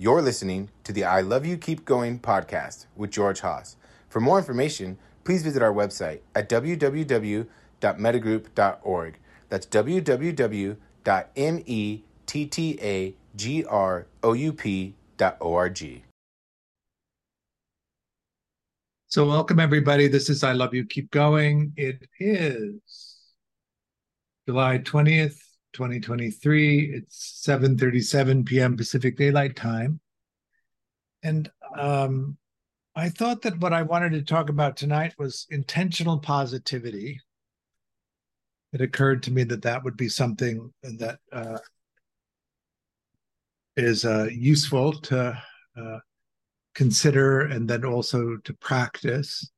You're listening to the I Love You Keep Going podcast with George Haas. For more information, please visit our website at www.mettagroup.org. That's www.mettagroup.org. So, welcome everybody. This is I Love You Keep Going. It is July 20th, 2023. It's 7:37 p.m. Pacific Daylight Time. And um, I thought that what I wanted to talk about tonight was intentional positivity. It occurred to me that that would be something that uh, is uh, useful to uh, consider and then also to practice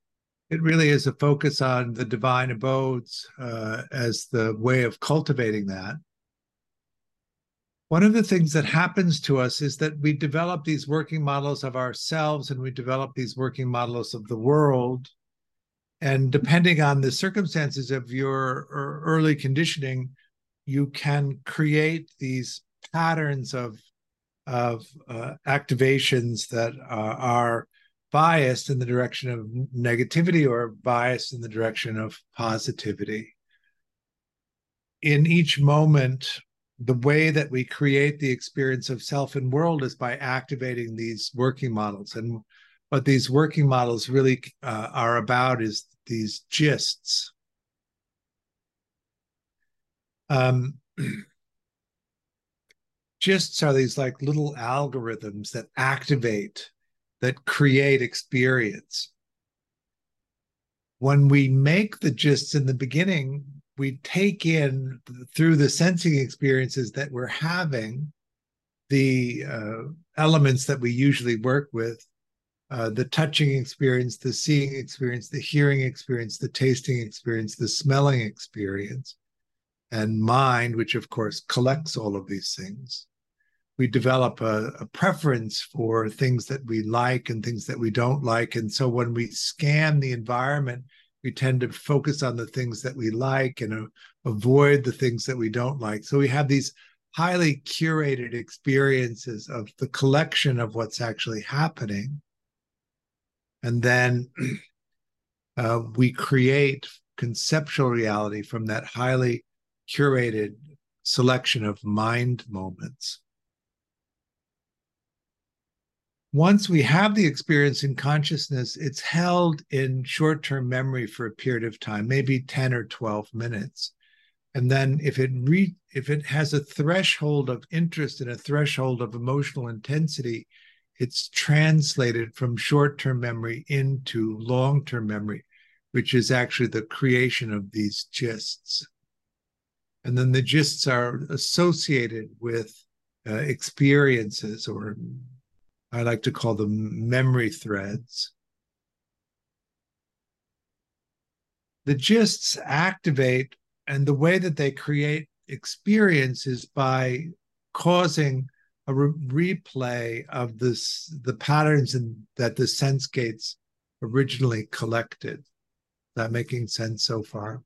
it really is a focus on the divine abodes uh, as the way of cultivating that. One of the things that happens to us is that we develop these working models of ourselves and we develop these working models of the world. And depending on the circumstances of your early conditioning, you can create these patterns of, of uh, activations that uh, are biased in the direction of negativity or biased in the direction of positivity. In each moment, the way that we create the experience of self and world is by activating these working models. And what these working models really uh, are about is these gists. Um, gists are these like little algorithms that activate that create experience. When we make the gists in the beginning, we take in through the sensing experiences that we're having the uh, elements that we usually work with uh, the touching experience, the seeing experience, the hearing experience, the tasting experience, the smelling experience, and mind, which of course collects all of these things we develop a, a, preference for things that we like and things that we don't like. And so when we scan the environment, we tend to focus on the things that we like and uh, avoid the things that we don't like. So we have these highly curated experiences of the collection of what's actually happening. And then uh, we create conceptual reality from that highly curated selection of mind moments. Once we have the experience in consciousness, it's held in short term memory for a period of time, maybe 10 or 12 minutes. And then if it re- if it has a threshold of interest and a threshold of emotional intensity, it's translated from short term memory into long term memory, which is actually the creation of these gists. And then the gists are associated with uh, experiences or I like to call them memory threads. The gists activate, and the way that they create experience is by causing a re- replay of this the patterns in, that the sense gates originally collected. Is that making sense so far?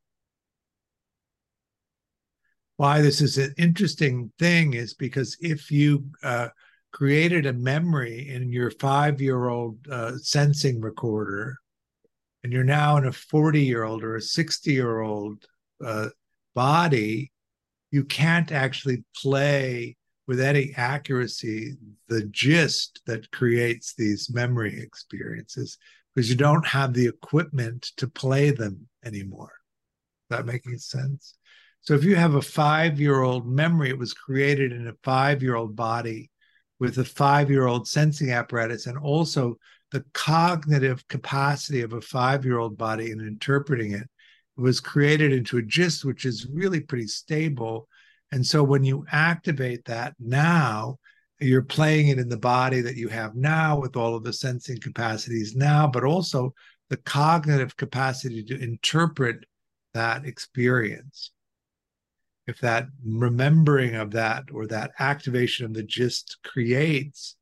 Why this is an interesting thing is because if you uh, created a memory in your five year old uh, sensing recorder, and you're now in a 40 year old or a 60 year old uh, body, you can't actually play with any accuracy the gist that creates these memory experiences because you don't have the equipment to play them anymore. Is that making sense? So if you have a five year old memory, it was created in a five year old body with a five year old sensing apparatus and also the cognitive capacity of a five year old body in interpreting it. It was created into a gist, which is really pretty stable. And so when you activate that now, you're playing it in the body that you have now with all of the sensing capacities now, but also the cognitive capacity to interpret that experience if that remembering of that or that activation of the gist creates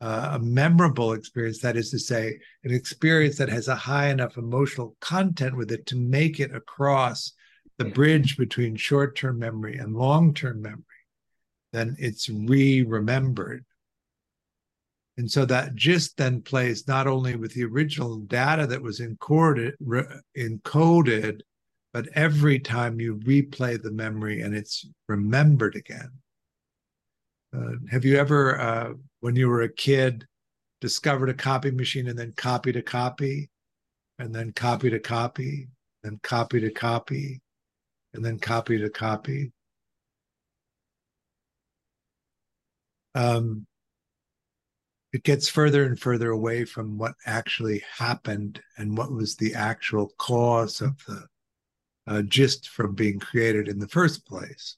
uh, a memorable experience, that is to say, an experience that has a high enough emotional content with it to make it across the bridge between short term memory and long term memory, then it's re remembered. And so that gist then plays not only with the original data that was encoded, re, encoded, but every time you replay the memory and it's remembered again. Uh, have you ever, uh, when you were a kid, discovered a copy machine and then copied a copy, and then copied a copy, then copied a copy, and then copied a copy? Um, it gets further and further away from what actually happened and what was the actual cause of the uh, gist from being created in the first place.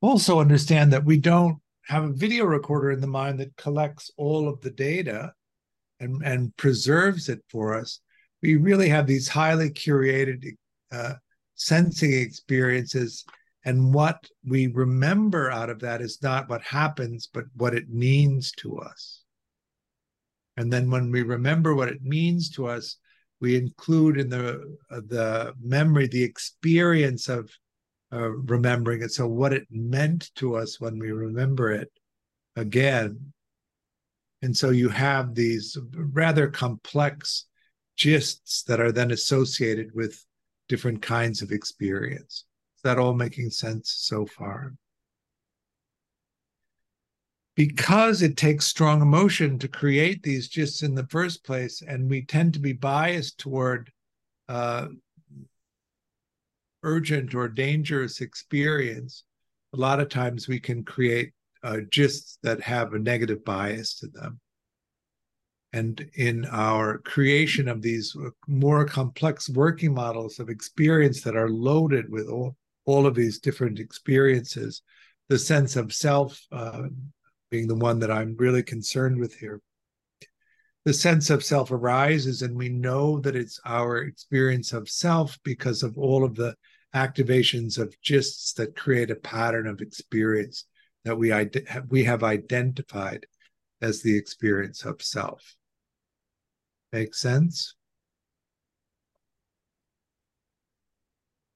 Also, understand that we don't have a video recorder in the mind that collects all of the data and, and preserves it for us. We really have these highly curated uh, sensing experiences and what we remember out of that is not what happens, but what it means to us. And then when we remember what it means to us, we include in the the memory the experience of uh, remembering it. So what it meant to us when we remember it again. And so you have these rather complex gists that are then associated with different kinds of experience. Is that all making sense so far? Because it takes strong emotion to create these gists in the first place, and we tend to be biased toward uh, urgent or dangerous experience, a lot of times we can create uh, gists that have a negative bias to them. And in our creation of these more complex working models of experience that are loaded with all, all of these different experiences, the sense of self uh, being the one that I'm really concerned with here. The sense of self arises, and we know that it's our experience of self because of all of the activations of gists that create a pattern of experience that we, we have identified as the experience of self. Make sense?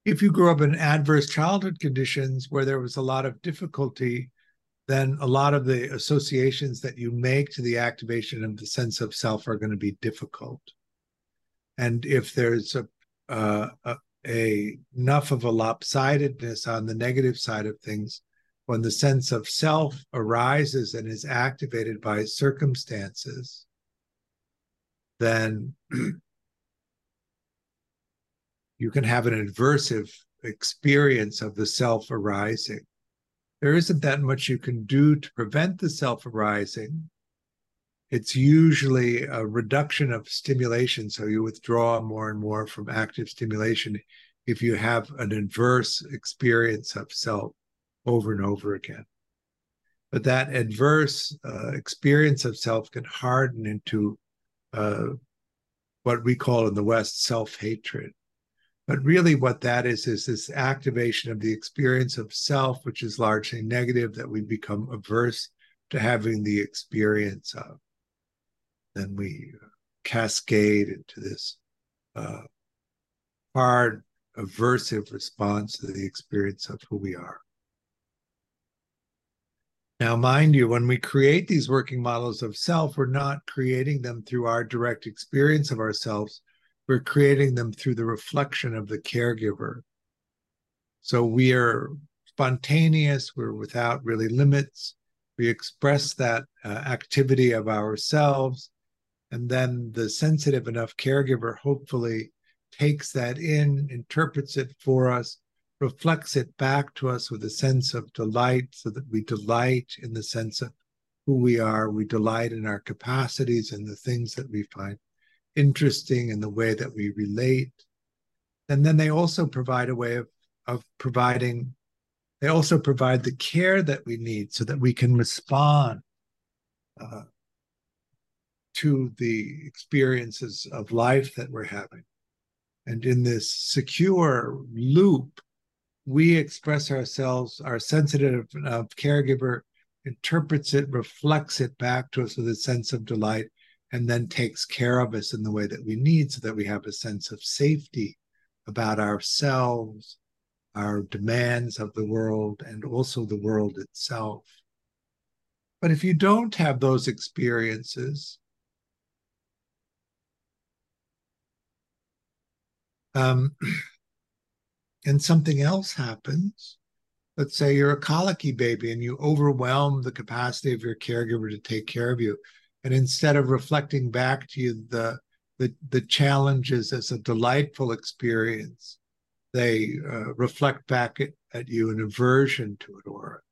if you grew up in adverse childhood conditions where there was a lot of difficulty, then a lot of the associations that you make to the activation of the sense of self are going to be difficult. And if there's a, uh, a, a enough of a lopsidedness on the negative side of things, when the sense of self arises and is activated by circumstances, then you can have an aversive experience of the self arising. There isn't that much you can do to prevent the self arising. It's usually a reduction of stimulation. So you withdraw more and more from active stimulation if you have an adverse experience of self over and over again. But that adverse uh, experience of self can harden into uh, what we call in the West self hatred. But really, what that is, is this activation of the experience of self, which is largely negative, that we become averse to having the experience of. Then we cascade into this uh, hard, aversive response to the experience of who we are. Now, mind you, when we create these working models of self, we're not creating them through our direct experience of ourselves we're creating them through the reflection of the caregiver. So we are spontaneous, we're without really limits. We express that uh, activity of ourselves. And then the sensitive enough caregiver hopefully takes that in, interprets it for us, reflects it back to us with a sense of delight so that we delight in the sense of who we are. We delight in our capacities and the things that we find interesting in the way that we relate. And then they also provide a way of, of providing, they also provide the care that we need so that we can respond uh, to the experiences of life that we're having. And in this secure loop, we express ourselves, our sensitive enough caregiver interprets it, reflects it back to us with a sense of delight, and then takes care of us in the way that we need so that we have a sense of safety about ourselves, our demands of the world, and also the world itself. But if you don't have those experiences, um, and something else happens, let's say you're a colicky baby and you overwhelm the capacity of your caregiver to take care of you, and instead of reflecting back to you the the, the challenges as a delightful experience, they uh, reflect back at, at, you an aversion to it or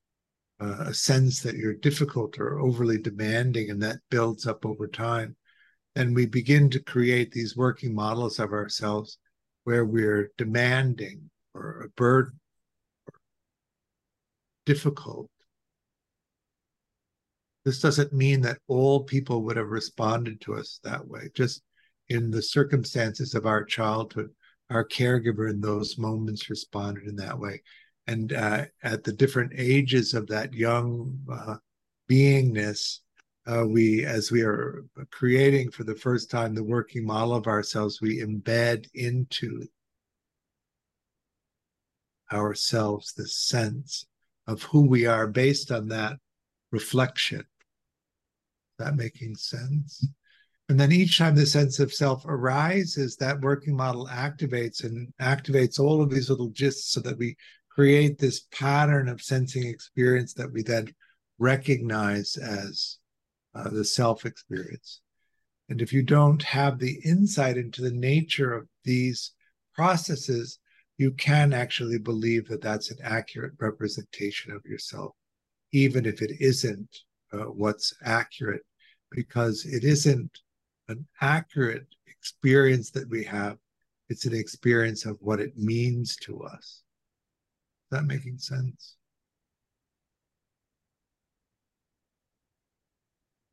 uh, a sense that you're difficult or overly demanding, and that builds up over time. And we begin to create these working models of ourselves where we're demanding or a burden or difficult. This doesn't mean that all people would have responded to us that way. Just in the circumstances of our childhood, our caregiver in those moments responded in that way. And uh, at the different ages of that young uh, beingness, uh, we, as we are creating for the first time the working model of ourselves, we embed into ourselves the sense of who we are based on that reflection. That making sense? And then each time the sense of self arises, that working model activates and activates all of these little gists so that we create this pattern of sensing experience that we then recognize as uh, the self experience. And if you don't have the insight into the nature of these processes, you can actually believe that that's an accurate representation of yourself, even if it isn't uh, what's accurate, because it isn't an accurate experience that we have. It's an experience of what it means to us. Is that making sense?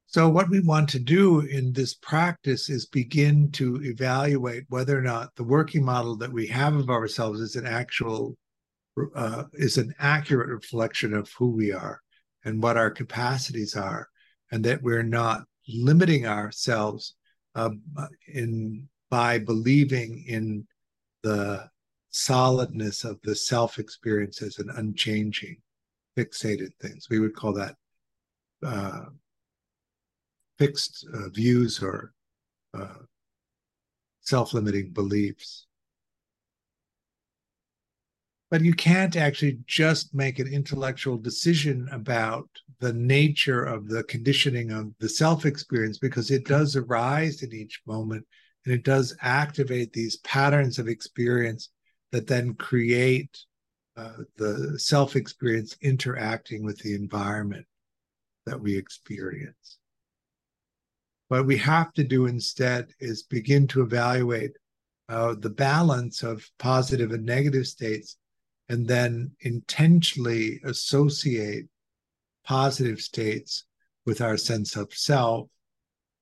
So, what we want to do in this practice is begin to evaluate whether or not the working model that we have of ourselves is an actual, uh, is an accurate reflection of who we are and what our capacities are, and that we're not limiting ourselves uh, in by believing in the solidness of the self experience as an unchanging, fixated things. We would call that uh, fixed uh, views or uh, self limiting beliefs. But you can't actually just make an intellectual decision about the nature of the conditioning of the self experience because it does arise in each moment and it does activate these patterns of experience that then create uh, the self experience interacting with the environment that we experience. What we have to do instead is begin to evaluate uh, the balance of positive and negative states and then intentionally associate positive states with our sense of self,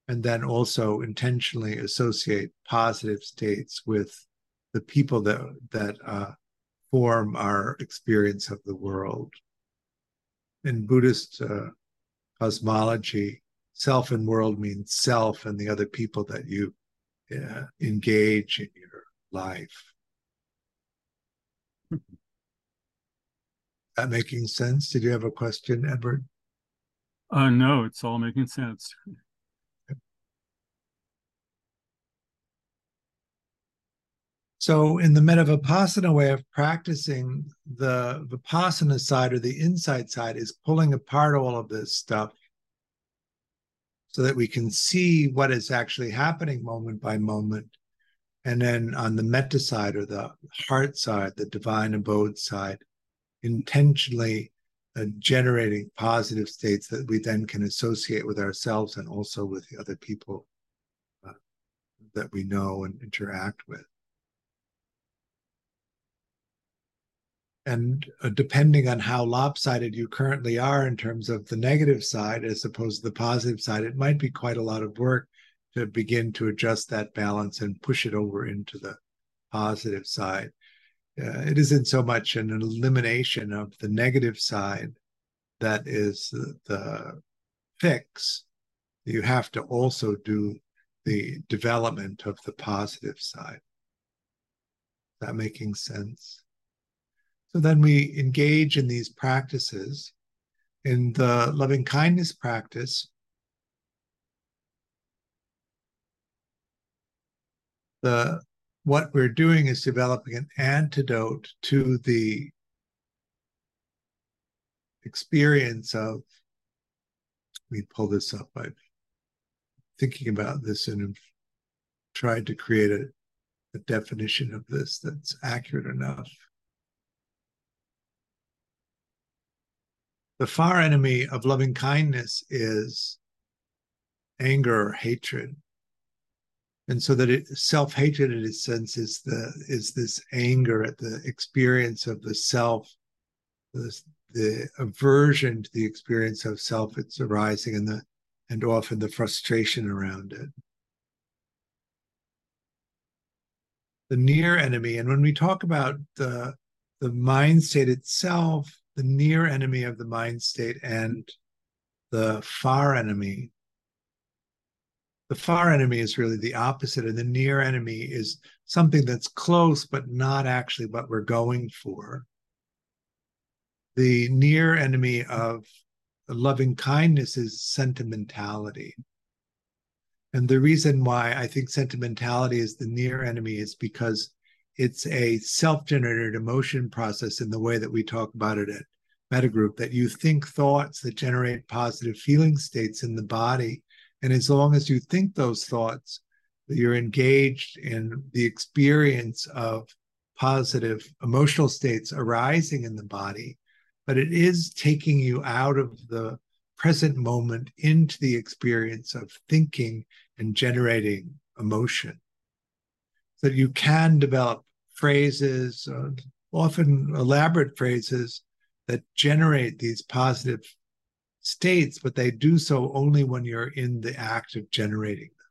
and then also intentionally associate positive states with the people that that uh, form our experience of the world. In Buddhist uh, cosmology, self and world means self and the other people that you uh, engage in your life. That making sense? Did you have a question, Edward? Uh, no, it's all making sense. So, in the metta vipassana way of practicing, the vipassana side or the insight side is pulling apart all of this stuff so that we can see what is actually happening moment by moment. And then on the metta side or the heart side, the divine abode side, intentionally uh, generating positive states that we then can associate with ourselves and also with the other people uh, that we know and interact with. And uh, depending on how lopsided you currently are in terms of the negative side as opposed to the positive side, it might be quite a lot of work to begin to adjust that balance and push it over into the positive side uh, it isn't so much an elimination of the negative side that is the, the fix. You have to also do the development of the positive side. Is that making sense? So then we engage in these practices in the loving kindness practice, the what we're doing is developing an antidote to the experience of let me pull this up i'm thinking about this and have tried to create a, a definition of this that's accurate enough. The far enemy of loving kindness is anger or hatred and so that it self-hatred in its sense is the is this anger at the experience of the self the, the aversion to the experience of self it's arising and the and often the frustration around it the near enemy and when we talk about the the mind state itself the near enemy of the mind state and the far enemy. The far enemy is really the opposite, and the near enemy is something that's close, but not actually what we're going for. The near enemy of loving kindness is sentimentality. And the reason why I think sentimentality is the near enemy is because it's a self-generated emotion process in the way that we talk about it at MettaGroup that you think thoughts that generate positive feeling states in the body and as long as you think those thoughts you're engaged in the experience of positive emotional states arising in the body but it is taking you out of the present moment into the experience of thinking and generating emotion. That you can develop phrases, uh, often elaborate phrases that generate these positive states, but they do so only when you're in the act of generating them.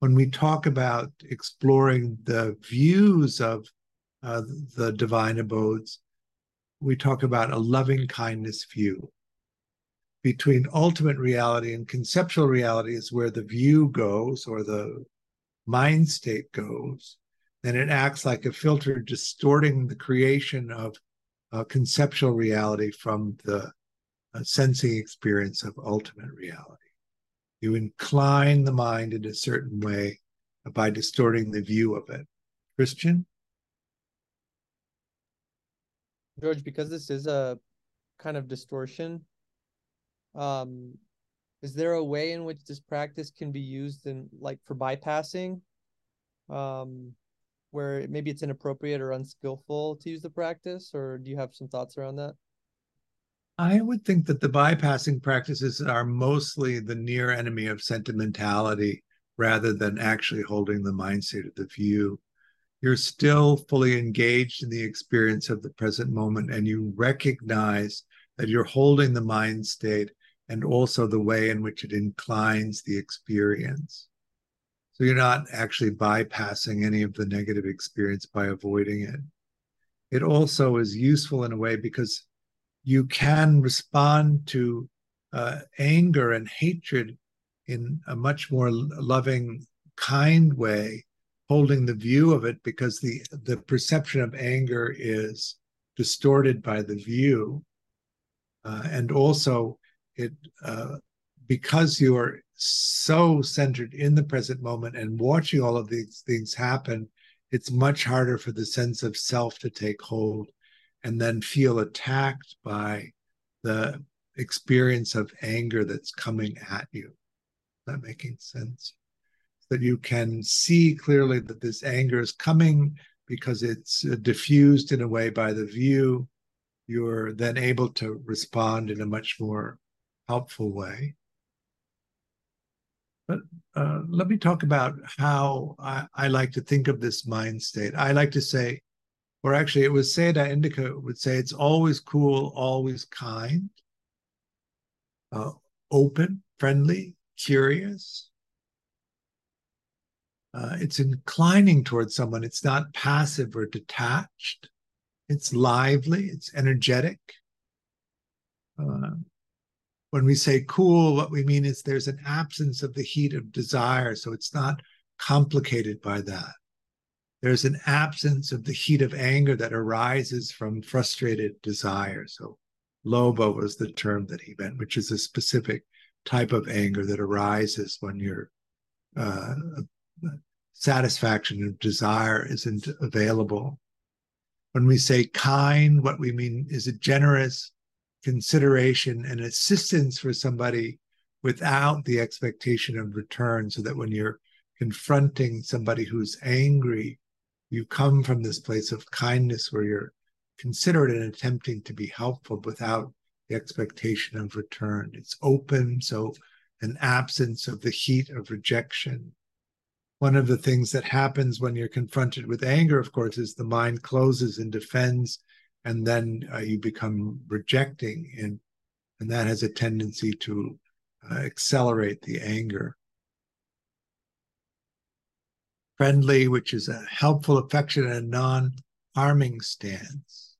When we talk about exploring the views of uh, the divine abodes, we talk about a loving kindness view. Between ultimate reality and conceptual reality is where the view goes or the mind state goes and it acts like a filter distorting the creation of uh, conceptual reality from the uh, sensing experience of ultimate reality. You incline the mind in a certain way by distorting the view of it. Christian? George, because this is a kind of distortion, um, is there a way in which this practice can be used in like for bypassing? Um, where maybe it's inappropriate or unskillful to use the practice, or do you have some thoughts around that? I would think that the bypassing practices are mostly the near enemy of sentimentality rather than actually holding the mind state of the view. You're still fully engaged in the experience of the present moment, and you recognize that you're holding the mind state and also the way in which it inclines the experience. So you're not actually bypassing any of the negative experience by avoiding it. It also is useful in a way because you can respond to uh, anger and hatred in a much more loving, kind way, holding the view of it because the the perception of anger is distorted by the view, uh, and also it uh, because you're so centered in the present moment and watching all of these things happen, it's much harder for the sense of self to take hold and then feel attacked by the experience of anger that's coming at you. Is that making sense? That you can see clearly that this anger is coming because it's uh, diffused in a way by the view. You're then able to respond in a much more helpful way. But uh, let me talk about how I, I, like to think of this mind state. I like to say, or actually, it was Sayadaw Indika would say, it's always cool, always kind, uh, open, friendly, curious. Uh, it's inclining towards someone. It's not passive or detached. It's lively. It's energetic. Uh, when we say cool, what we mean is there's an absence of the heat of desire. So it's not complicated by that. There's an absence of the heat of anger that arises from frustrated desire. So Lobha was the term that he meant, which is a specific type of anger that arises when your uh, satisfaction of desire isn't available. When we say kind, what we mean is a generous consideration and assistance for somebody without the expectation of return, so that when you're confronting somebody who's angry, you come from this place of kindness where you're considerate and attempting to be helpful without the expectation of return. It's open, so an absence of the heat of rejection. One of the things that happens when you're confronted with anger, of course, is the mind closes and defends, and then uh, you become rejecting, and and that has a tendency to uh, accelerate the anger. Friendly, which is a helpful, affectionate, and non-harming stance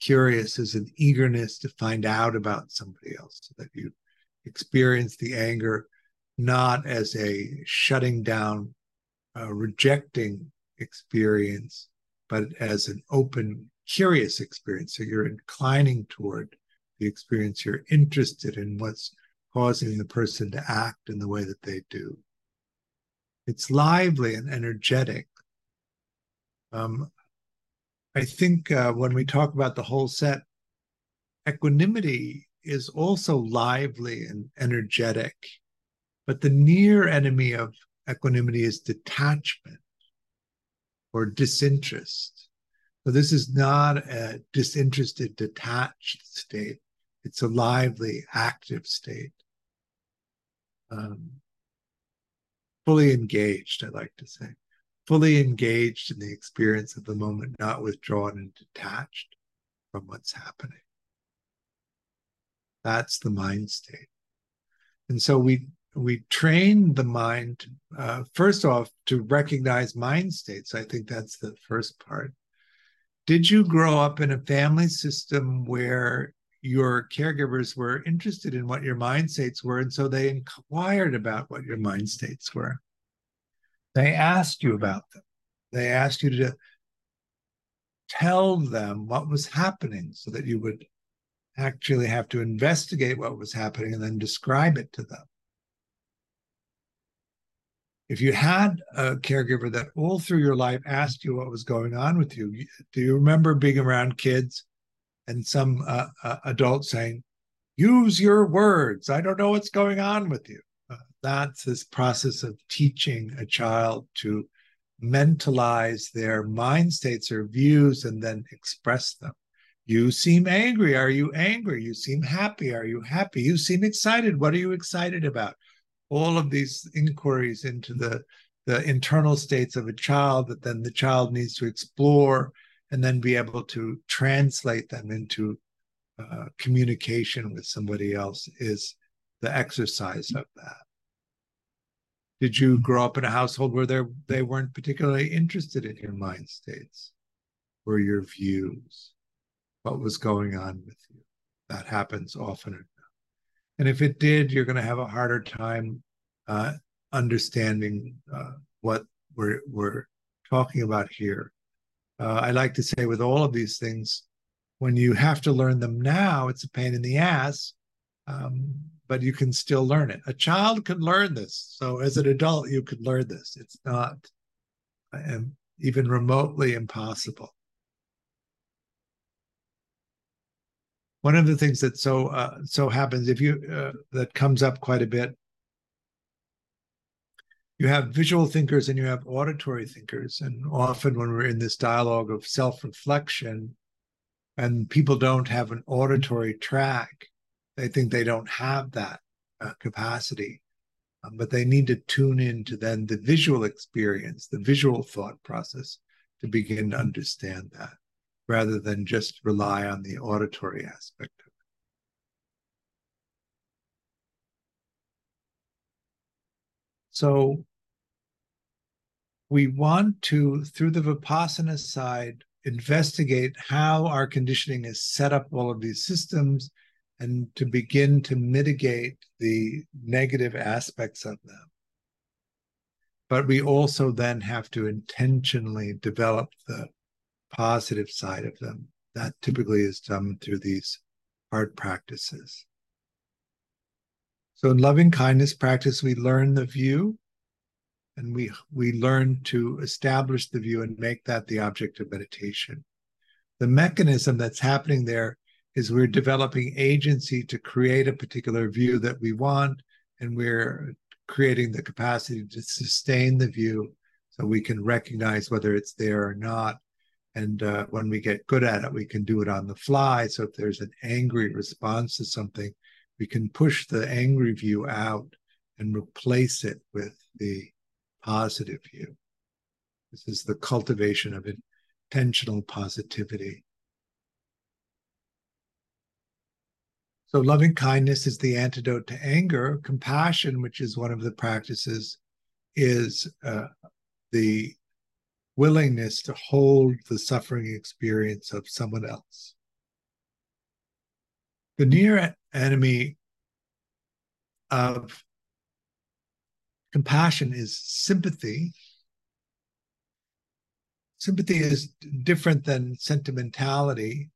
curious is an eagerness to find out about somebody else so that you experience the anger not as a shutting down, rejecting experience, but as an open, curious experience. So you're inclining toward the experience, you're interested in what's causing the person to act in the way that they do. It's lively and energetic. Um, I think uh, when we talk about the whole set, equanimity is also lively and energetic, but the near enemy of equanimity is detachment or disinterest. So this is not a disinterested, detached state. It's a lively, active state. Um, fully engaged, I like to say fully engaged in the experience of the moment, not withdrawn and detached from what's happening. That's the mind state. And so we we train the mind uh, first off to recognize mind states. I think that's the first part. Did you grow up in a family system where your caregivers were interested in what your mind states were, and so they inquired about what your mind states were? They asked you about them. They asked you to tell them what was happening so that you would actually have to investigate what was happening and then describe it to them. If you had a caregiver that all through your life asked you what was going on with you, do you remember being around kids and some uh, uh, adult saying, Use your words. I don't know what's going on with you that's this process of teaching a child to mentalize their mind states or views and then express them. You seem angry. Are you angry? You seem happy. Are you happy? You seem excited. What are you excited about? All of these inquiries into the, the internal states of a child that then the child needs to explore and then be able to translate them into uh, communication with somebody else is the exercise of that. Did you grow up in a household where they they weren't particularly interested in your mind states or your views? What was going on with you? That happens often enough. And if it did, you're going to have a harder time uh, understanding uh, what we're we're talking about here. Uh, I like to say with all of these things, when you have to learn them now, it's a pain in the ass. Um, but you can still learn it. A child can learn this. So as an adult, you can learn this. It's not even remotely impossible. One of the things that so uh, so happens if you uh, that comes up quite a bit. You have visual thinkers and you have auditory thinkers, and often when we're in this dialogue of self-reflection, and people don't have an auditory track, they think they don't have that uh, capacity, um, but they need to tune into then the visual experience, the visual thought process to begin to understand that rather than just rely on the auditory aspect of it. So we want to, through the Vipassana side, investigate how our conditioning has set up all of these systems and to begin to mitigate the negative aspects of them. But we also then have to intentionally develop the positive side of them. That typically is done through these heart practices. So in loving kindness practice, we learn the view and we we learn to establish the view and make that the object of meditation. The mechanism that's happening there is we're developing agency to create a particular view that we want, and we're creating the capacity to sustain the view so we can recognize whether it's there or not. And uh, when we get good at it, we can do it on the fly. So if there's an angry response to something, we can push the angry view out and replace it with the positive view. This is the cultivation of intentional positivity. So, loving kindness is the antidote to anger. Compassion, which is one of the practices, is uh, the willingness to hold the suffering experience of someone else. The near enemy of compassion is sympathy. Sympathy is different than sentimentality.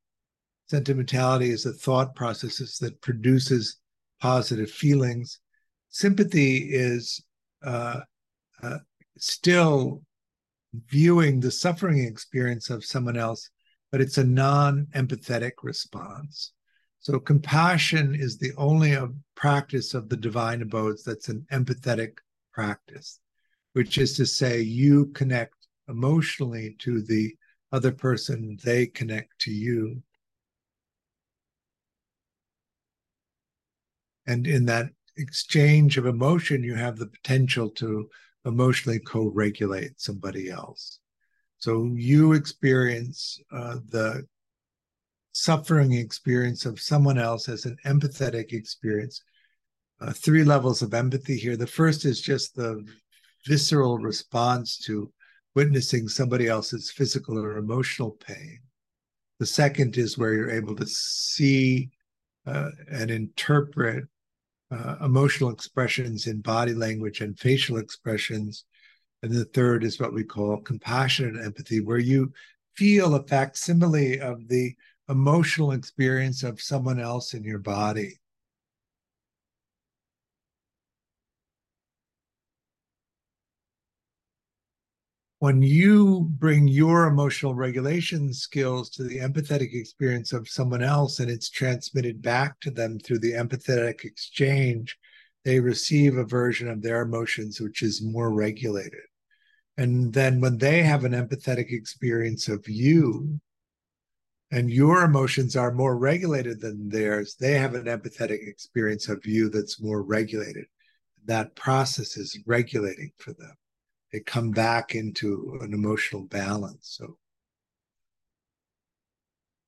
Sentimentality is a thought process that produces positive feelings. Sympathy is uh, uh, still viewing the suffering experience of someone else, but it's a non empathetic response. So, compassion is the only uh, practice of the divine abodes that's an empathetic practice, which is to say, you connect emotionally to the other person, they connect to you. And in that exchange of emotion, you have the potential to emotionally co regulate somebody else. So you experience uh, the suffering experience of someone else as an empathetic experience. Uh, three levels of empathy here. The first is just the visceral response to witnessing somebody else's physical or emotional pain. The second is where you're able to see uh, and interpret uh, emotional expressions in body language and facial expressions. And the third is what we call compassionate empathy, where you feel a facsimile of the emotional experience of someone else in your body. when you bring your emotional regulation skills to the empathetic experience of someone else and it's transmitted back to them through the empathetic exchange, they receive a version of their emotions which is more regulated. And then when they have an empathetic experience of you, and your emotions are more regulated than theirs, they have an empathetic experience of you that's more regulated. That process is regulating for them they come back into an emotional balance. So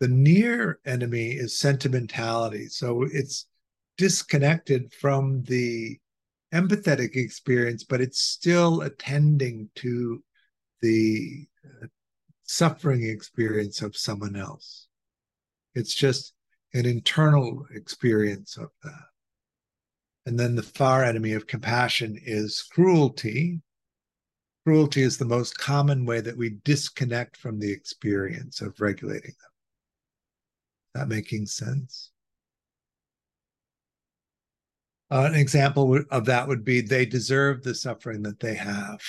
the near enemy is sentimentality. So it's disconnected from the empathetic experience, but it's still attending to the suffering experience of someone else. It's just an internal experience of that. And then the far enemy of compassion is cruelty, Cruelty is the most common way that we disconnect from the experience of regulating them. That making sense? Uh, an example of that would be they deserve the suffering that they have.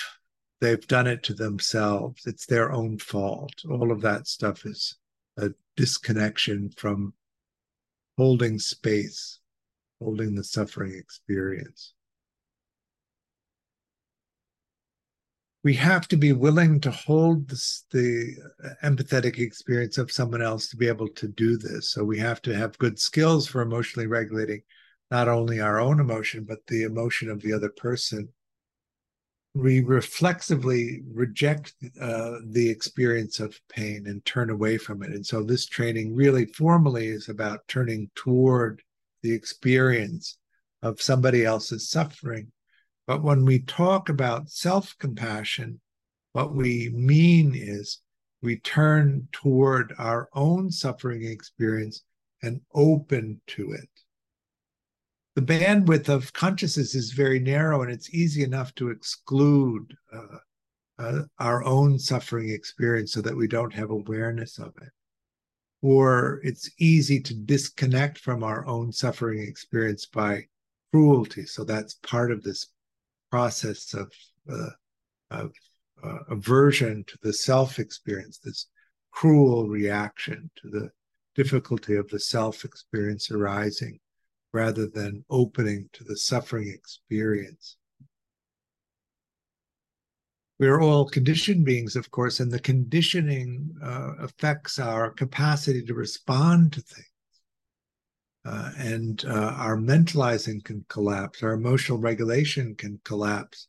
They've done it to themselves. It's their own fault. All of that stuff is a disconnection from holding space, holding the suffering experience. we have to be willing to hold the empathetic experience of someone else to be able to do this. So we have to have good skills for emotionally regulating not only our own emotion, but the emotion of the other person. We reflexively reject uh, the experience of pain and turn away from it. And so this training really formally is about turning toward the experience of somebody else's suffering but when we talk about self compassion, what we mean is we turn toward our own suffering experience and open to it. The bandwidth of consciousness is very narrow and it's easy enough to exclude uh, uh, our own suffering experience so that we don't have awareness of it. or it's easy to disconnect from our own suffering experience by cruelty. So that's part of this process of, uh, of uh, aversion to the self experience, this cruel reaction to the difficulty of the self experience arising rather than opening to the suffering experience. We are all conditioned beings, of course, and the conditioning uh, affects our capacity to respond to things. Uh, and uh, our mentalizing can collapse, our emotional regulation can collapse.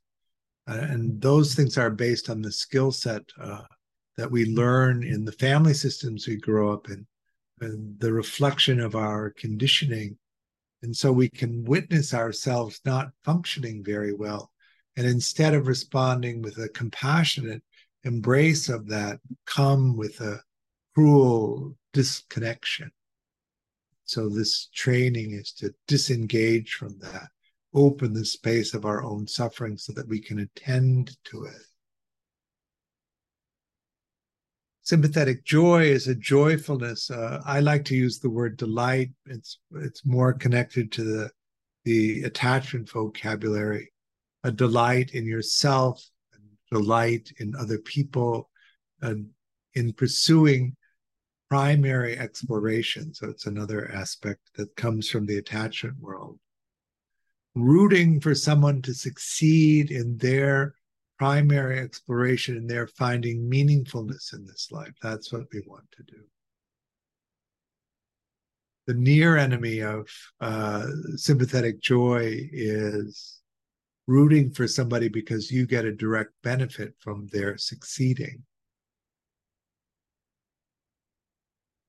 Uh, and those things are based on the skill set uh, that we learn in the family systems we grow up in, and the reflection of our conditioning. And so we can witness ourselves not functioning very well and instead of responding with a compassionate embrace of that, come with a cruel disconnection. So, this training is to disengage from that, open the space of our own suffering so that we can attend to it. Sympathetic joy is a joyfulness. Uh, I like to use the word delight. It's it's more connected to the the attachment vocabulary a delight in yourself, delight in other people, and in pursuing primary exploration. So it's another aspect that comes from the attachment world. Rooting for someone to succeed in their primary exploration and their finding meaningfulness in this life. That's what we want to do. The near enemy of uh, sympathetic joy is rooting for somebody because you get a direct benefit from their succeeding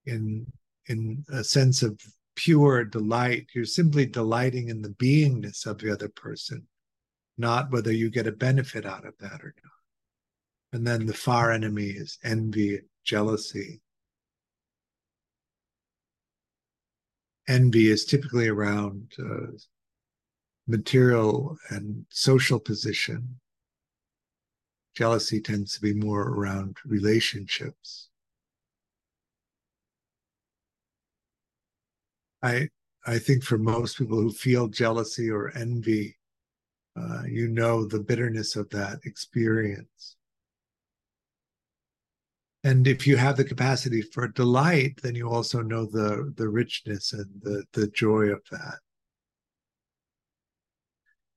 in in a sense of pure delight you're simply delighting in the beingness of the other person not whether you get a benefit out of that or not and then the far enemy is envy jealousy envy is typically around uh, material and social position. Jealousy tends to be more around relationships. I I think for most people who feel jealousy or envy, uh, you know the bitterness of that experience. And if you have the capacity for delight, then you also know the the richness and the the joy of that.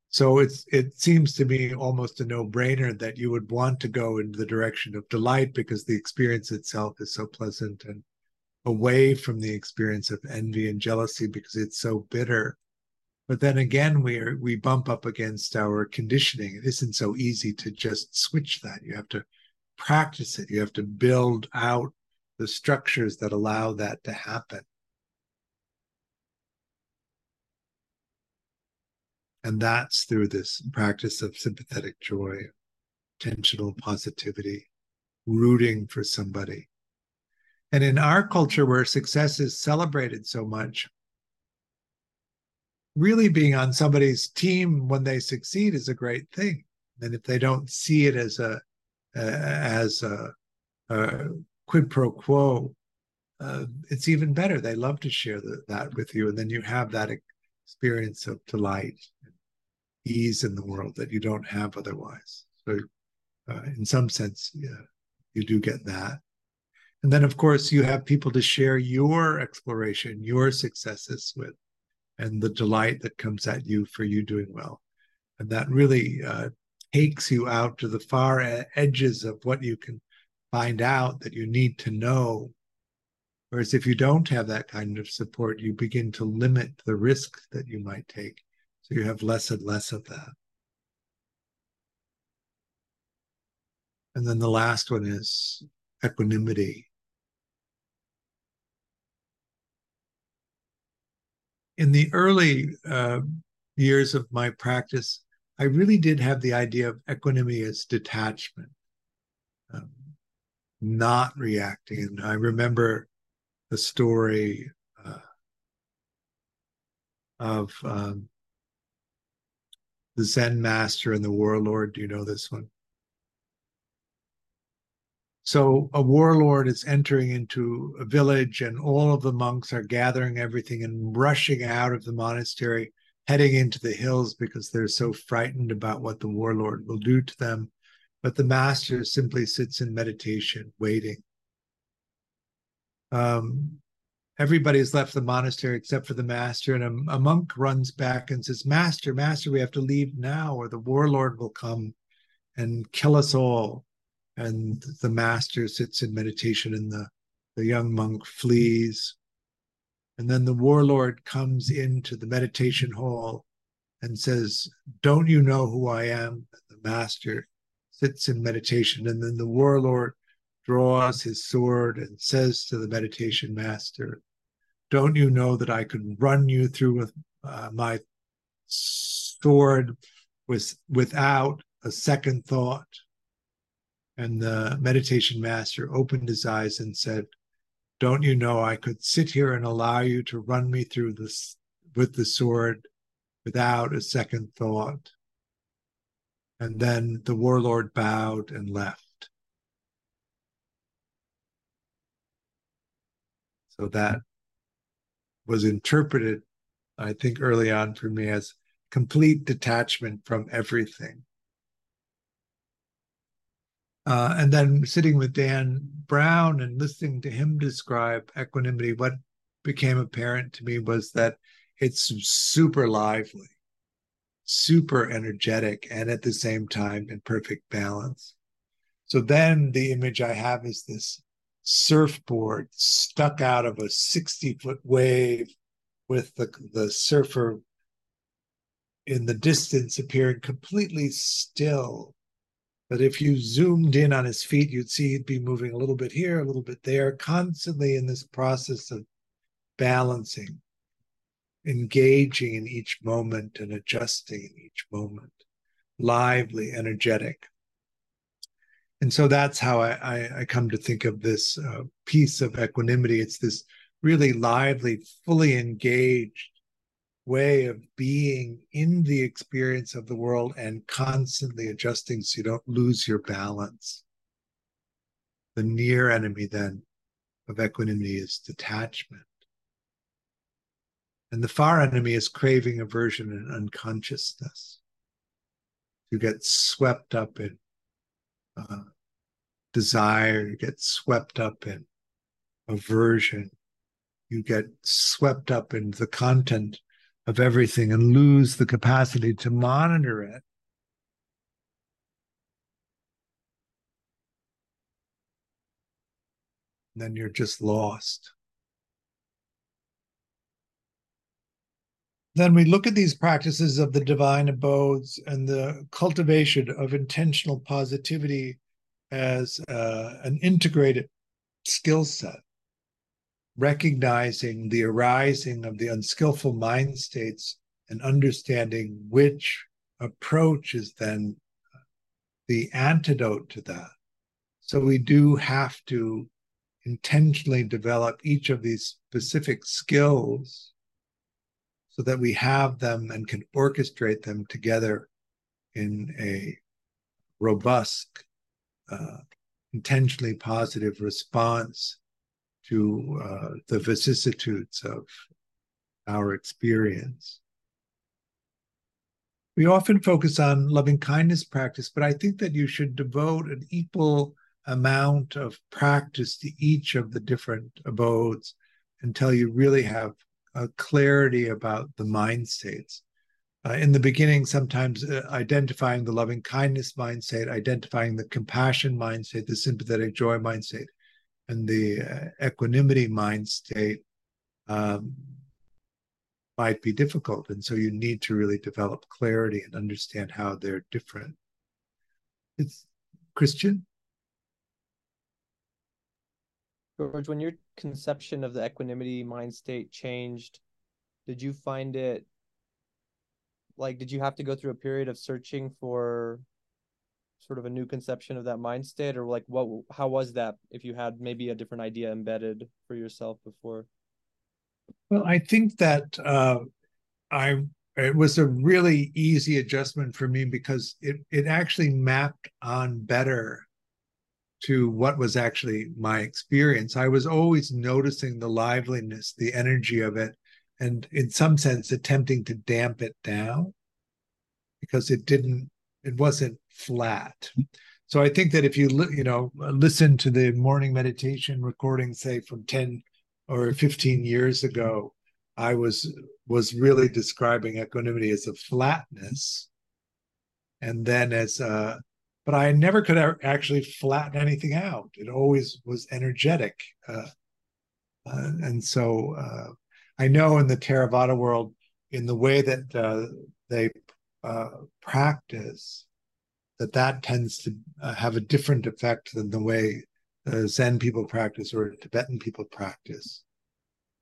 So it's it seems to me almost a no-brainer that you would want to go in the direction of delight because the experience itself is so pleasant and away from the experience of envy and jealousy because it's so bitter. But then again, we are, we bump up against our conditioning. It isn't so easy to just switch that. You have to practice it. You have to build out the structures that allow that to happen. And that's through this practice of sympathetic joy, intentional positivity, rooting for somebody. And in our culture where success is celebrated so much, really being on somebody's team when they succeed is a great thing. And if they don't see it as a uh, as a, a, quid pro quo, uh, it's even better. They love to share the, that with you, and then you have that experience of delight ease in the world that you don't have otherwise. So, uh, in some sense, yeah, you do get that. And then, of course, you have people to share your exploration, your successes with, and the delight that comes at you for you doing well. And that really uh, takes you out to the far edges of what you can find out that you need to know. Whereas if you don't have that kind of support, you begin to limit the risk that you might take so you have less and less of that. And then the last one is equanimity. In the early uh, years of my practice, I really did have the idea of equanimity as detachment, um, not reacting. And I remember the story uh, of um, the Zen master and the warlord. Do you know this one? So a warlord is entering into a village, and all of the monks are gathering everything and rushing out of the monastery, heading into the hills because they're so frightened about what the warlord will do to them. But the master simply sits in meditation, waiting. Um, everybody's left the monastery except for the master, and a, a monk runs back and says, Master, Master, we have to leave now, or the warlord will come and kill us all and the master sits in meditation and the, the young monk flees. And then the warlord comes into the meditation hall and says, Don't you know who I am? And the master sits in meditation. And then the warlord draws his sword and says to the meditation master, Don't you know that I could run you through with uh, my sword with, without a second thought? And the meditation master opened his eyes and said, Don't you know I could sit here and allow you to run me through this with the sword without a second thought? And then the warlord bowed and left. So that was interpreted, I think, early on for me as complete detachment from everything. Uh, and then sitting with Dan Brown and listening to him describe equanimity, what became apparent to me was that it's super lively, super energetic, and at the same time in perfect balance. So then the image I have is this surfboard stuck out of a 60 foot wave with the, the surfer in the distance appearing completely still but if you zoomed in on his feet, you'd see he'd be moving a little bit here, a little bit there, constantly in this process of balancing, engaging in each moment and adjusting in each moment, lively, energetic. And so that's how I, I, I come to think of this uh, piece of equanimity. It's this really lively, fully engaged way of being in the experience of the world and constantly adjusting so you don't lose your balance. The near enemy then of equanimity is detachment. And the far enemy is craving, aversion, and unconsciousness. You get swept up in uh, desire, you get swept up in aversion, you get swept up in the content of everything and lose the capacity to monitor it. Then you're just lost. Then we look at these practices of the divine abodes and the cultivation of intentional positivity as uh, an integrated skill set recognizing the arising of the unskillful mind states and understanding which approach is then the antidote to that. So we do have to intentionally develop each of these specific skills so that we have them and can orchestrate them together in a robust, uh, intentionally positive response to uh, the vicissitudes of our experience. We often focus on loving kindness practice, but I think that you should devote an equal amount of practice to each of the different abodes until you really have a clarity about the mind states. Uh, in the beginning, sometimes uh, identifying the loving kindness mind state, identifying the compassion mind state, the sympathetic joy mind state, and the uh, equanimity mind state um, might be difficult. And so you need to really develop clarity and understand how they're different. It's Christian? George, when your conception of the equanimity mind state changed, did you find it like did you have to go through a period of searching for sort of a new conception of that mind state or like what how was that if you had maybe a different idea embedded for yourself before well i think that uh i it was a really easy adjustment for me because it it actually mapped on better to what was actually my experience. I was always noticing the liveliness, the energy of it, and in some sense attempting to damp it down because it didn't, it wasn't flat. So I think that if you you know listen to the morning meditation recording, say from ten or fifteen years ago, I was was really describing equanimity as a flatness, and then as a but I never could actually flatten anything out. It always was energetic. Uh, uh, and so uh, I know in the Theravada world, in the way that uh, they uh, practice, that that tends to uh, have a different effect than the way Zen people practice or Tibetan people practice.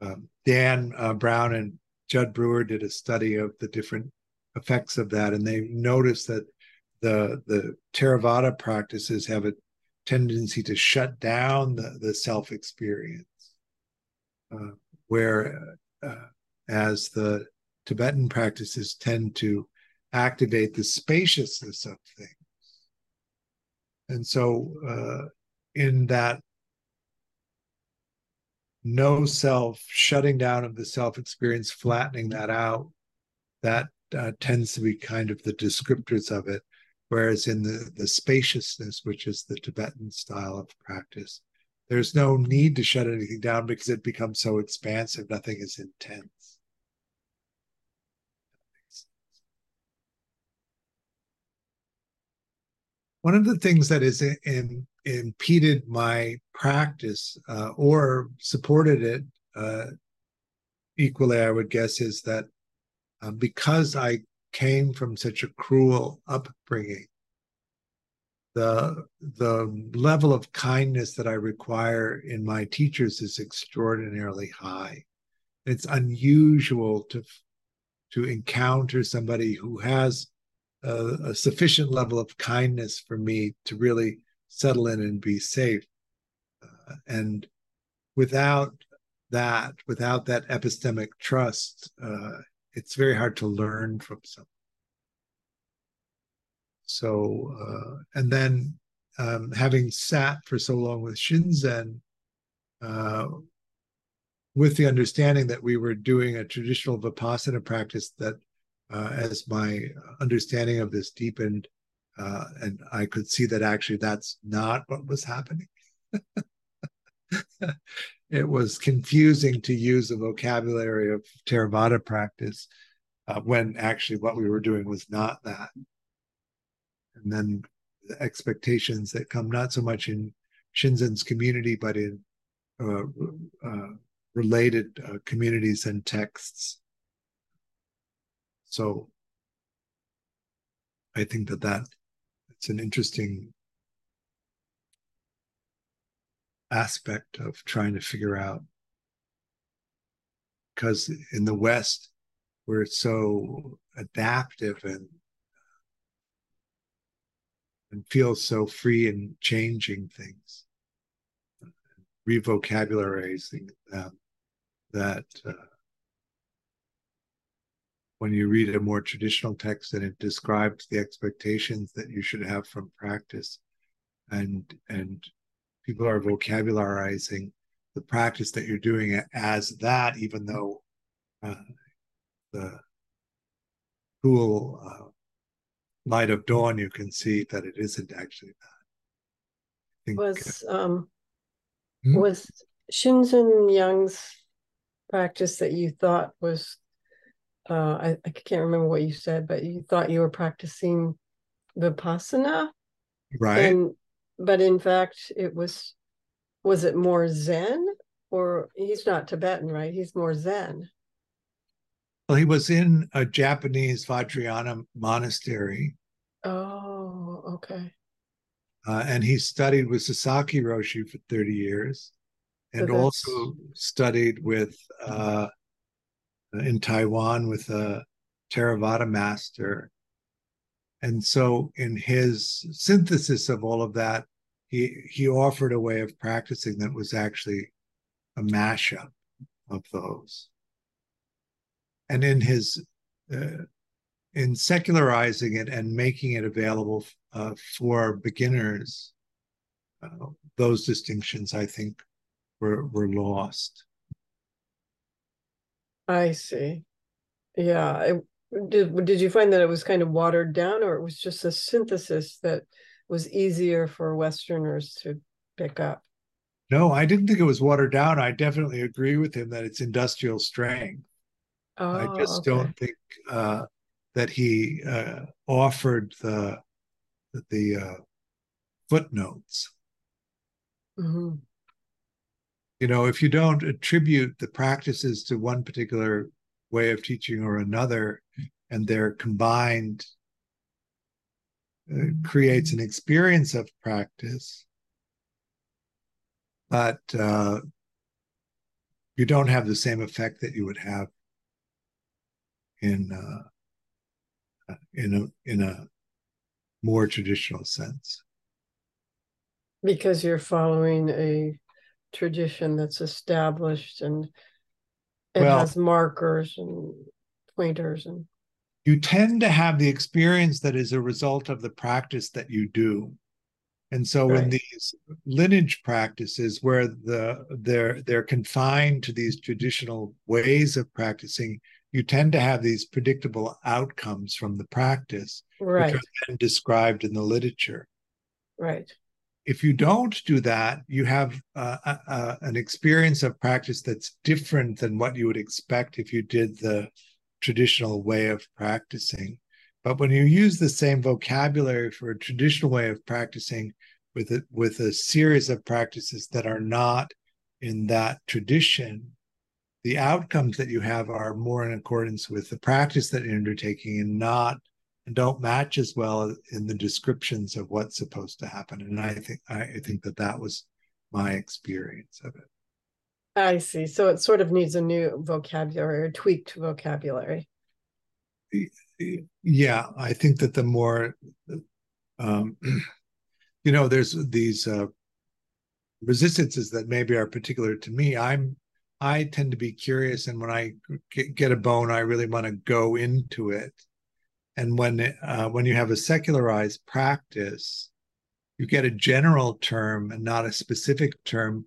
Um, Dan Brown and Jud Brewer did a study of the different effects of that, and they noticed that the the Theravada practices have a tendency to shut down the, the self experience, uh, where uh, as the Tibetan practices tend to activate the spaciousness of things. And so, uh, in that no self, shutting down of the self experience, flattening that out, that uh, tends to be kind of the descriptors of it. Whereas in the, the spaciousness, which is the Tibetan style of practice, there's no need to shut anything down because it becomes so expansive, nothing is intense. One of the things that has impeded my practice uh, or supported it uh, equally, I would guess, is that uh, because I came from such a cruel upbringing. The, the level of kindness that I require in my teachers is extraordinarily high. It's unusual to, to encounter somebody who has a, sufficient level of kindness for me to really settle in and be safe. Uh, and without that, without that epistemic trust, uh, it's very hard to learn from someone. So, uh, and then um, having sat for so long with Shinzen, uh, with the understanding that we were doing a traditional Vipassana practice that, uh, as my understanding of this deepened, uh, and I could see that actually that's not what was happening. it was confusing to use the vocabulary of Theravada practice uh, when actually what we were doing was not that. And then the expectations that come not so much in Shinzen's community, but in uh, uh, related uh, communities and texts. So I think that that it's an interesting aspect of trying to figure out because in the west we're so adaptive and and feel so free in changing things revocabularizing them that uh, when you read a more traditional text and it describes the expectations that you should have from practice and and people are vocabularizing the practice that you're doing as that, even though uh, the cool uh, light of dawn, you can see that it isn't actually that. Think, was uh, um, hmm? was Shinzen Young's practice that you thought was uh, I, I can't remember what you said, but you thought you were practicing vipassana, right? And but in fact it was was it more zen? Or he's not tibetan right? He's more zen. Well he was in a japanese vajrayana monastery. Oh okay. Uh, and he studied with sasaki roshi for 30 years and so also studied with uh, in taiwan with a theravada master and so, in his synthesis of all of that, he he offered a way of practicing that was actually a mashup of those. And in his uh, in secularizing it and making it available uh, for beginners, uh, those distinctions, I think, were were lost. I see. Yeah. It, did did you find that it was kind of watered down, or it was just a synthesis that was easier for Westerners to pick up? No, I didn't think it was watered down. I definitely agree with him that it's industrial strength. Oh, I just okay. don't think uh, that he uh, offered the the uh, footnotes. Mhm. You know, if you don't attribute the practices to one particular way of teaching or another, and they're combined, uh, creates an experience of practice, but uh, you don't have the same effect that you would have in uh, in a in a more traditional sense. Because you're following a tradition that's established and it Well- has markers and pointers and You tend to have the experience that is a result of the practice that you do. And so in these lineage practices where the they're they're confined to these traditional ways of practicing, you tend to have these predictable outcomes from the practice, right, which are then described in the literature. right. If you don't do that, you have uh, uh, uh, an experience of practice that's different than what you would expect if you did the traditional way of practicing. But when you use the same vocabulary for a traditional way of practicing with it with a series of practices that are not in that tradition, the outcomes that you have are more in accordance with the practice that you're undertaking and not and don't match as well in the descriptions of what's supposed to happen. And I think I think that that was my experience of it. I see. So it sort of needs a new vocabulary or tweaked vocabulary. Yeah, I think that the more, um, you know, there's these uh, resistances that maybe are particular to me. I'm I tend to be curious, and when I get, get a bone, I really want to go into it. And when uh, when you have a secularized practice, you get a general term and not a specific term.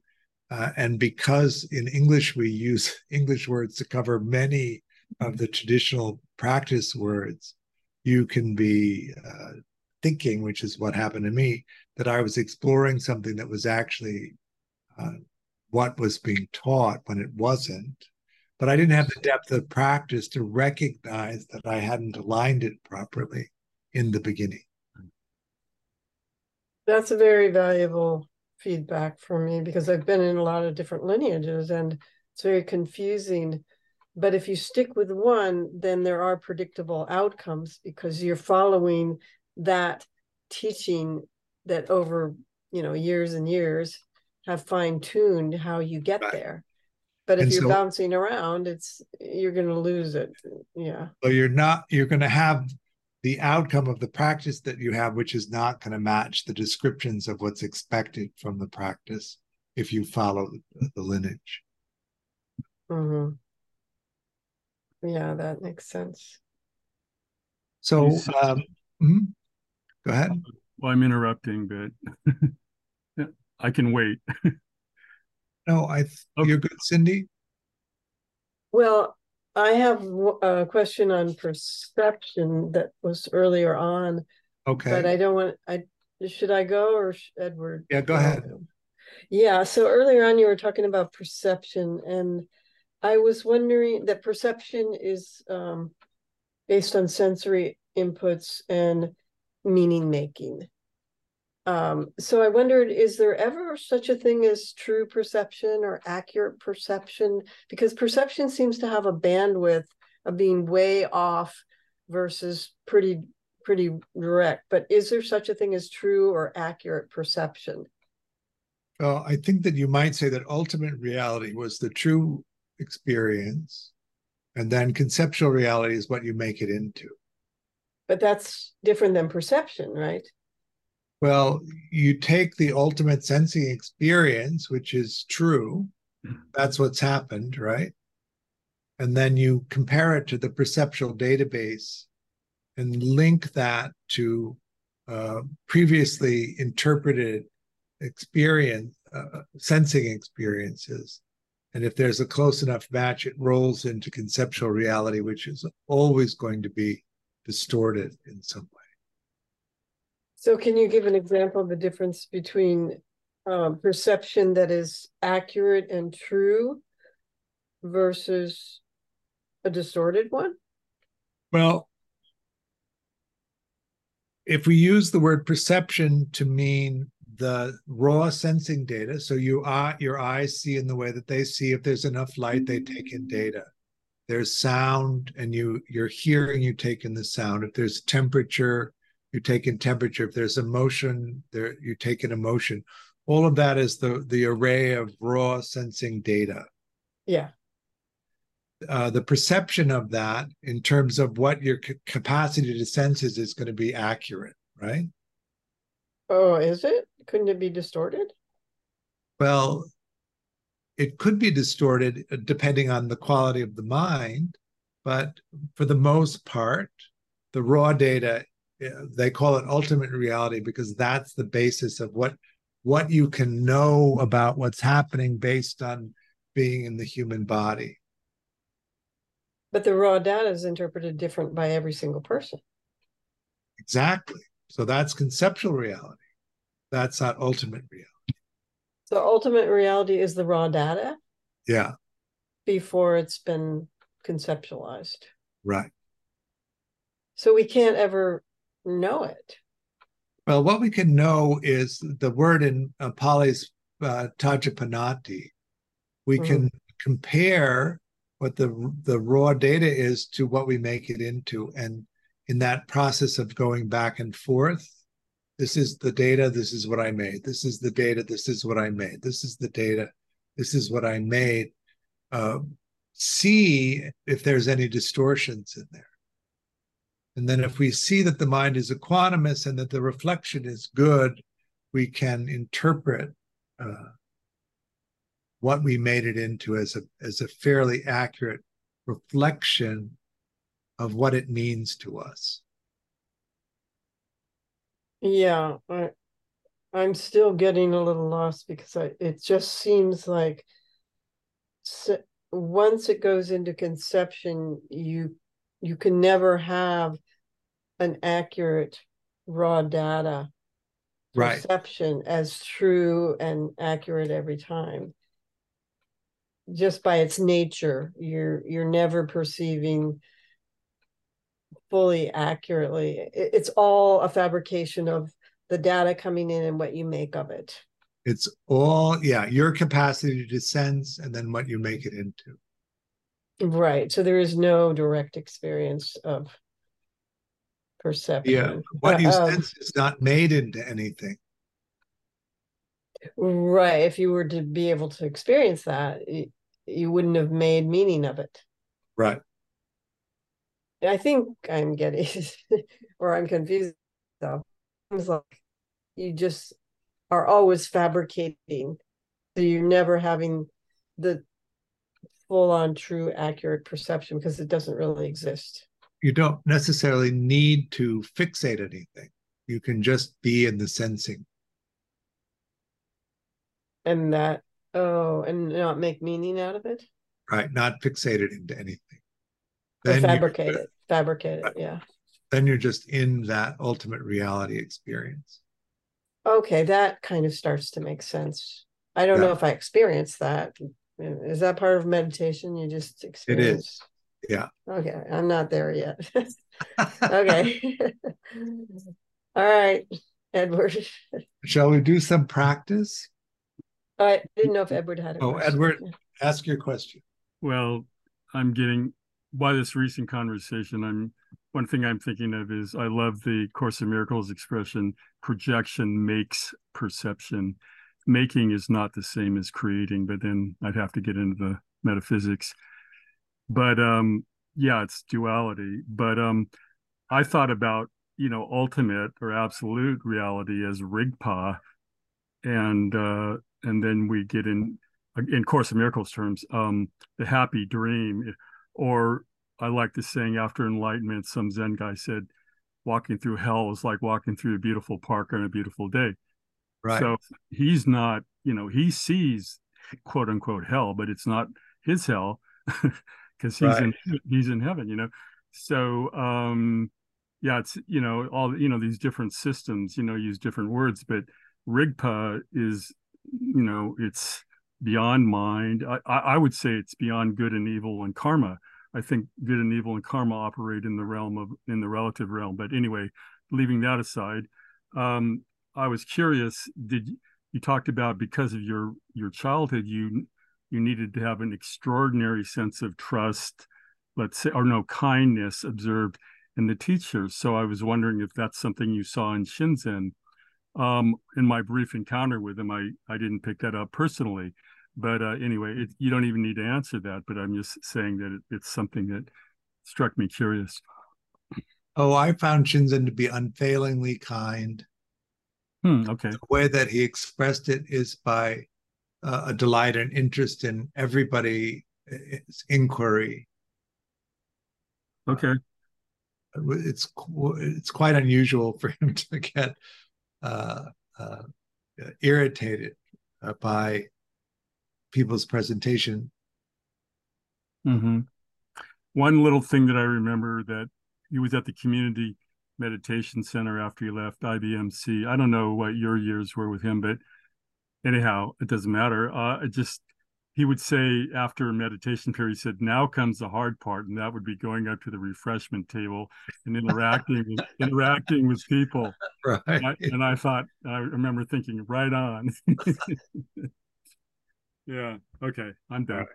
Uh, and because in English we use English words to cover many of the traditional practice words, you can be uh, thinking, which is what happened to me, that I was exploring something that was actually uh, what was being taught when it wasn't. But I didn't have the depth of practice to recognize that I hadn't aligned it properly in the beginning. That's a very valuable feedback for me because I've been in a lot of different lineages and it's very confusing. But if you stick with one, then there are predictable outcomes because you're following that teaching that over, you know, years and years have fine-tuned how you get Right. there. But if And you're so- bouncing around, it's you're gonna lose it. Yeah. So you're not, you're going to have the outcome of the practice that you have, which is not going to match the descriptions of what's expected from the practice if you follow the, the lineage. hmm Yeah, that makes sense. So, You said- um, mhm. go ahead. Well, I'm interrupting, but I can wait. No, I, th- Okay. you're good, Cindy. Well, I have a question on perception that was earlier on, Okay. but I don't want, I, should I go or sh- Edward? Yeah, go ahead. Yeah, so earlier on you were talking about perception and I was wondering that perception is um based on sensory inputs and meaning making. Um, so I wondered, is there ever such a thing as true perception or accurate perception? Because perception seems to have a bandwidth of being way off versus pretty pretty direct. But is there such a thing as true or accurate perception? Well, I think that you might say that ultimate reality was the true experience, and then conceptual reality is what you make it into. But that's different than perception, right? Well, you take the ultimate sensing experience, which is true. That's what's happened, right? And then you compare it to the perceptual database and link that to uh, previously interpreted experience, uh, sensing experiences. And if there's a close enough match, it rolls into conceptual reality, which is always going to be distorted in some way. So can you give an example of the difference between um, perception that is accurate and true versus a distorted one? Well, if we use the word perception to mean the raw sensing data, so you are your eyes see in the way that they see. If there's enough light, they take in data. There's sound, and you you're hearing, you take in the sound. If there's temperature, you take in temperature. If there's emotion, there you take in emotion. All of that is the the array of raw sensing data. Yeah. Uh, the perception of that in terms of what your c- capacity to sense is is going to be accurate, right? Oh, is it? Couldn't it be distorted? Well, it could be distorted uh, depending on the quality of the mind, but for the most part, the raw data they call it ultimate reality because that's the basis of what what you can know about what's happening based on being in the human body. But the raw data is interpreted different by every single person. Exactly. So that's conceptual reality. That's not ultimate reality. So ultimate reality is the raw data Yeah, before it's been conceptualized. right. So we can't ever know it. Well, what we can know is the word in uh, Pali's uh, Tajapanati. We Mhm. can compare what the the raw data is to what we make it into, and in that process of going back and forth, this is the data. This is what I made. This is the data. This is what I made. This is the data. This is what I made. Uh, see if there's any distortions in there. And then if we see that the mind is equanimous and that the reflection is good, we can interpret uh, what we made it into as a as a fairly accurate reflection of what it means to us. Yeah, I, I'm still getting a little lost because I, it just seems like once it goes into conception, you you can never have an accurate raw data Right. perception as true and accurate every time. Just by its nature, you're you're never perceiving fully accurately. It- it's all a fabrication of the data coming in and what you make of it. It's all yeah, your capacity to sense and then what you make it into. Right. So there is no direct experience of perception. Yeah, what you Uh, um, sense is not made into anything. Right. If you were to be able to experience that, you wouldn't have made meaning of it. Right. I think I'm getting, or I'm confused though. It's like you just are always fabricating. So you're never having the full on true accurate perception because it doesn't really exist. You don't necessarily need to fixate anything. You can just be in the sensing. And that, oh, and not make meaning out of it? right? Not fixated into anything. Then, fabricate it, fabricate it, yeah. then you're just in that ultimate reality experience. Okay, that kind of starts to make sense. I don't know if I experienced that. Is that part of meditation? You just experience? It is. Yeah. Okay, I'm not there yet. Okay. All right, Edward. Shall we do some practice? Uh, I didn't know if Edward had a Oh, question. Edward. Ask your question. Well, I'm getting by this recent conversation. I'm one thing I'm thinking of is I love the Course in Miracles expression: projection makes perception. Making is not the same as creating, but then I'd have to get into the metaphysics. But um, yeah, it's duality. But um, I thought about you know ultimate or absolute reality as rigpa, and uh, and then we get in in Course of Miracles terms, um, the happy dream, or I like the saying after enlightenment, some Zen guy said, walking through hell is like walking through a beautiful park on a beautiful day. Right. So he's not, you know, he sees quote unquote hell, but it's not his hell because he's Right. in he's in heaven, you know. So um yeah, it's you know, all you know, these different systems, you know, use different words, but Rigpa is, you know, it's beyond mind. I, I I would say it's beyond good and evil and karma. I think good and evil and karma operate in the realm of in the relative realm. But anyway, leaving that aside, um, I was curious. Did you talked about because of your your childhood, you you needed to have an extraordinary sense of trust, let's say, or no kindness observed in the teachers. So I was wondering if that's something you saw in Shinzen. Um, in my brief encounter with him, I I didn't pick that up personally, but uh, anyway, it, you don't even need to answer that. But I'm just saying that it, it's something that struck me curious. Oh, I found Shinzen to be unfailingly kind. Hmm, okay. The way that he expressed it is by uh, a delight and interest in everybody's inquiry. Okay. It's it's quite unusual for him to get uh, uh, irritated uh, by people's presentation. hmm One little thing that I remember that he was at the community meditation center after he left IBMC. I don't know what your years were with him, but anyhow, it doesn't matter. Uh, it just he would say after a meditation period, he said, "Now comes the hard part," and that would be going up to the refreshment table and interacting with, interacting with people. Right. And I, and I thought, I remember thinking, right on. yeah. Okay. I'm done.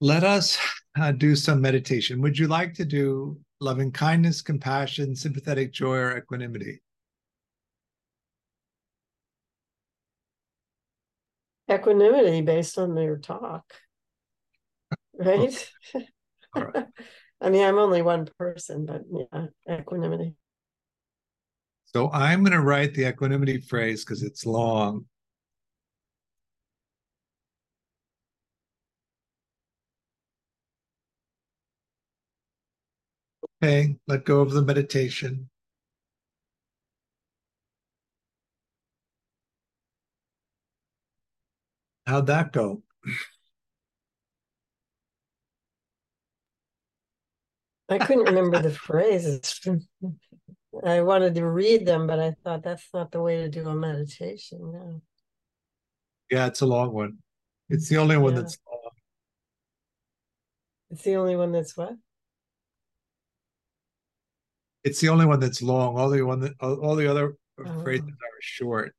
Let us uh, do some meditation. Would you like to do loving kindness, compassion, sympathetic joy, or equanimity? Equanimity based on your talk. Right? All right. I mean, I'm only one person, but yeah, equanimity. So I'm going to write the equanimity phrase because it's long. Okay, let go of the meditation. How'd that go? I couldn't remember the phrases. I wanted to read them, but I thought that's not the way to do a meditation. No. Yeah, it's a long one. It's the only one Yeah. that's long. It's the only one that's what? It's the only one that's long. All the one that all, all the other oh. phrases Oh. are short.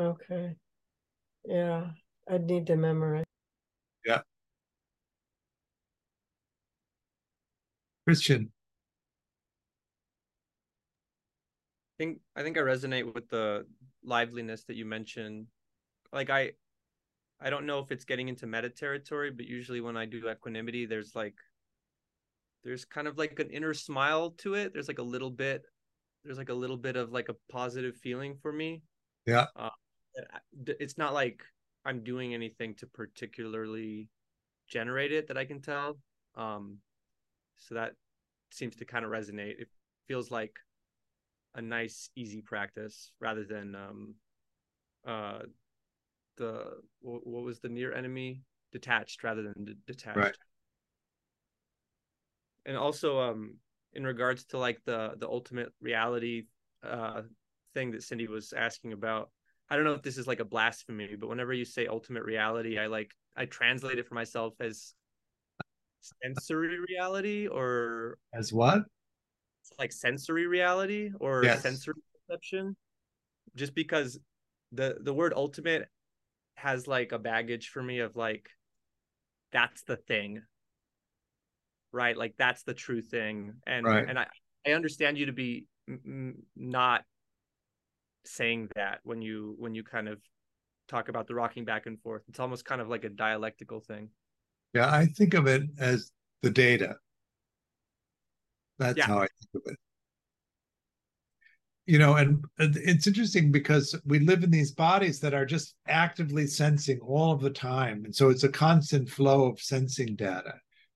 Okay. Yeah, I'd need to memorize. Yeah. Christian, I think I think I resonate with the liveliness that you mentioned. Like I I don't know if it's getting into metta territory, but usually when I do equanimity, there's like there's kind of like an inner smile to it. There's like a little bit there's like a little bit of like a positive feeling for me. Yeah. Uh, it's not like I'm doing anything to particularly generate it that I can tell. Um so that seems to kind of resonate. It feels like a nice easy practice rather than um uh the what, was the near enemy detached rather than d- detached Right. And also um in regards to like the the ultimate reality uh thing that cindy was asking about i don't know if this is like a blasphemy but whenever you say ultimate reality i like i translate it for myself as sensory reality or as what? like sensory reality or Yes. sensory perception just because the the word ultimate has like a baggage for me of like that's the thing right like that's the true thing and Right. and i i understand you to be not saying that when you when you kind of talk about the rocking back and forth it's almost kind of like a dialectical thing Yeah, I think of it as the data. That's Yeah. how I think of it. You know, and and it's interesting because we live in these bodies that are just actively sensing all of the time. And so it's a constant flow of sensing data.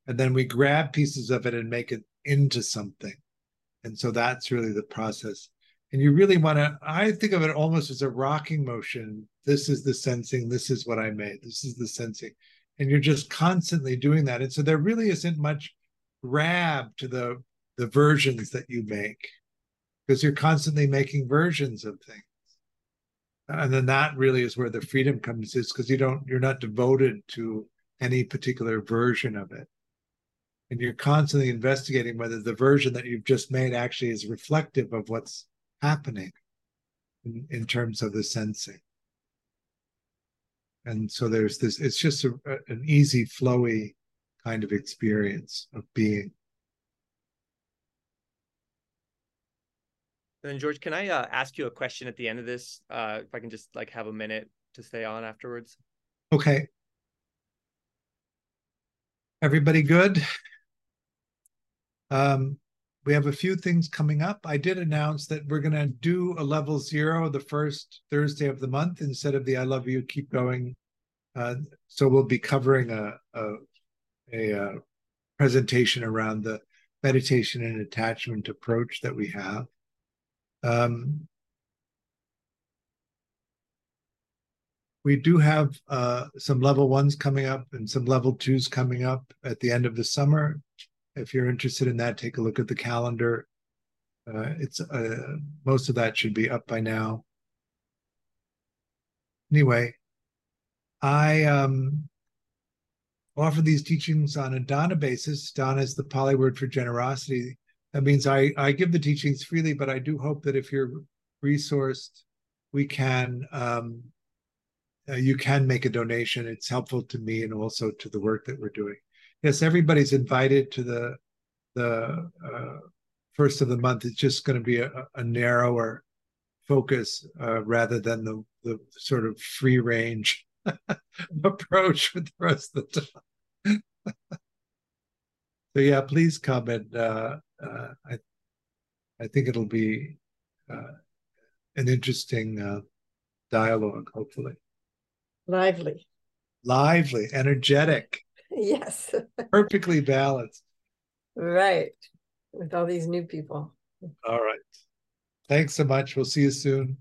And then we grab pieces of it and make it into something. And so that's really the process. And you really want to, I think of it almost as a rocking motion. This is the sensing, this is what I made, this is the sensing. And you're just constantly doing that. And so there really isn't much grab to the the versions that you make because you're constantly making versions of things and then that really is where the freedom comes is because you don't you're not devoted to any particular version of it and you're constantly investigating whether the version that you've just made actually is reflective of what's happening in, in terms of the sensing and so there's this it's just a, an easy flowy kind of experience of being And then George, can I uh, ask you a question at the end of this? Uh, if I can just like have a minute to stay on afterwards. Okay. Everybody good? Um, we have a few things coming up. I did announce that we're going to do a level zero the first Thursday of the month instead of the I love you, keep going. Uh, so we'll be covering a, a, a, a presentation around the meditation and attachment approach that we have. Um, we do have uh, some level ones coming up and some level twos coming up at the end of the summer. If you're interested in that, take a look at the calendar. Uh, it's uh, most of that should be up by now. Anyway, I um, offer these teachings on a dana basis. Dana is the Pali word for generosity. That means I, I give the teachings freely, but I do hope that if you're resourced, we can um, uh, you can make a donation. It's helpful to me and also to the work that we're doing. Yes, everybody's invited to the the uh, first of the month. It's just going to be a, a narrower focus uh, rather than the the sort of free range approach with the rest of the time. so yeah, please come and uh, uh, I I think it'll be uh, an interesting uh, dialogue. Hopefully, lively, lively, energetic, yes, perfectly balanced. Right, with all these new people. All right. Thanks so much. We'll see you soon.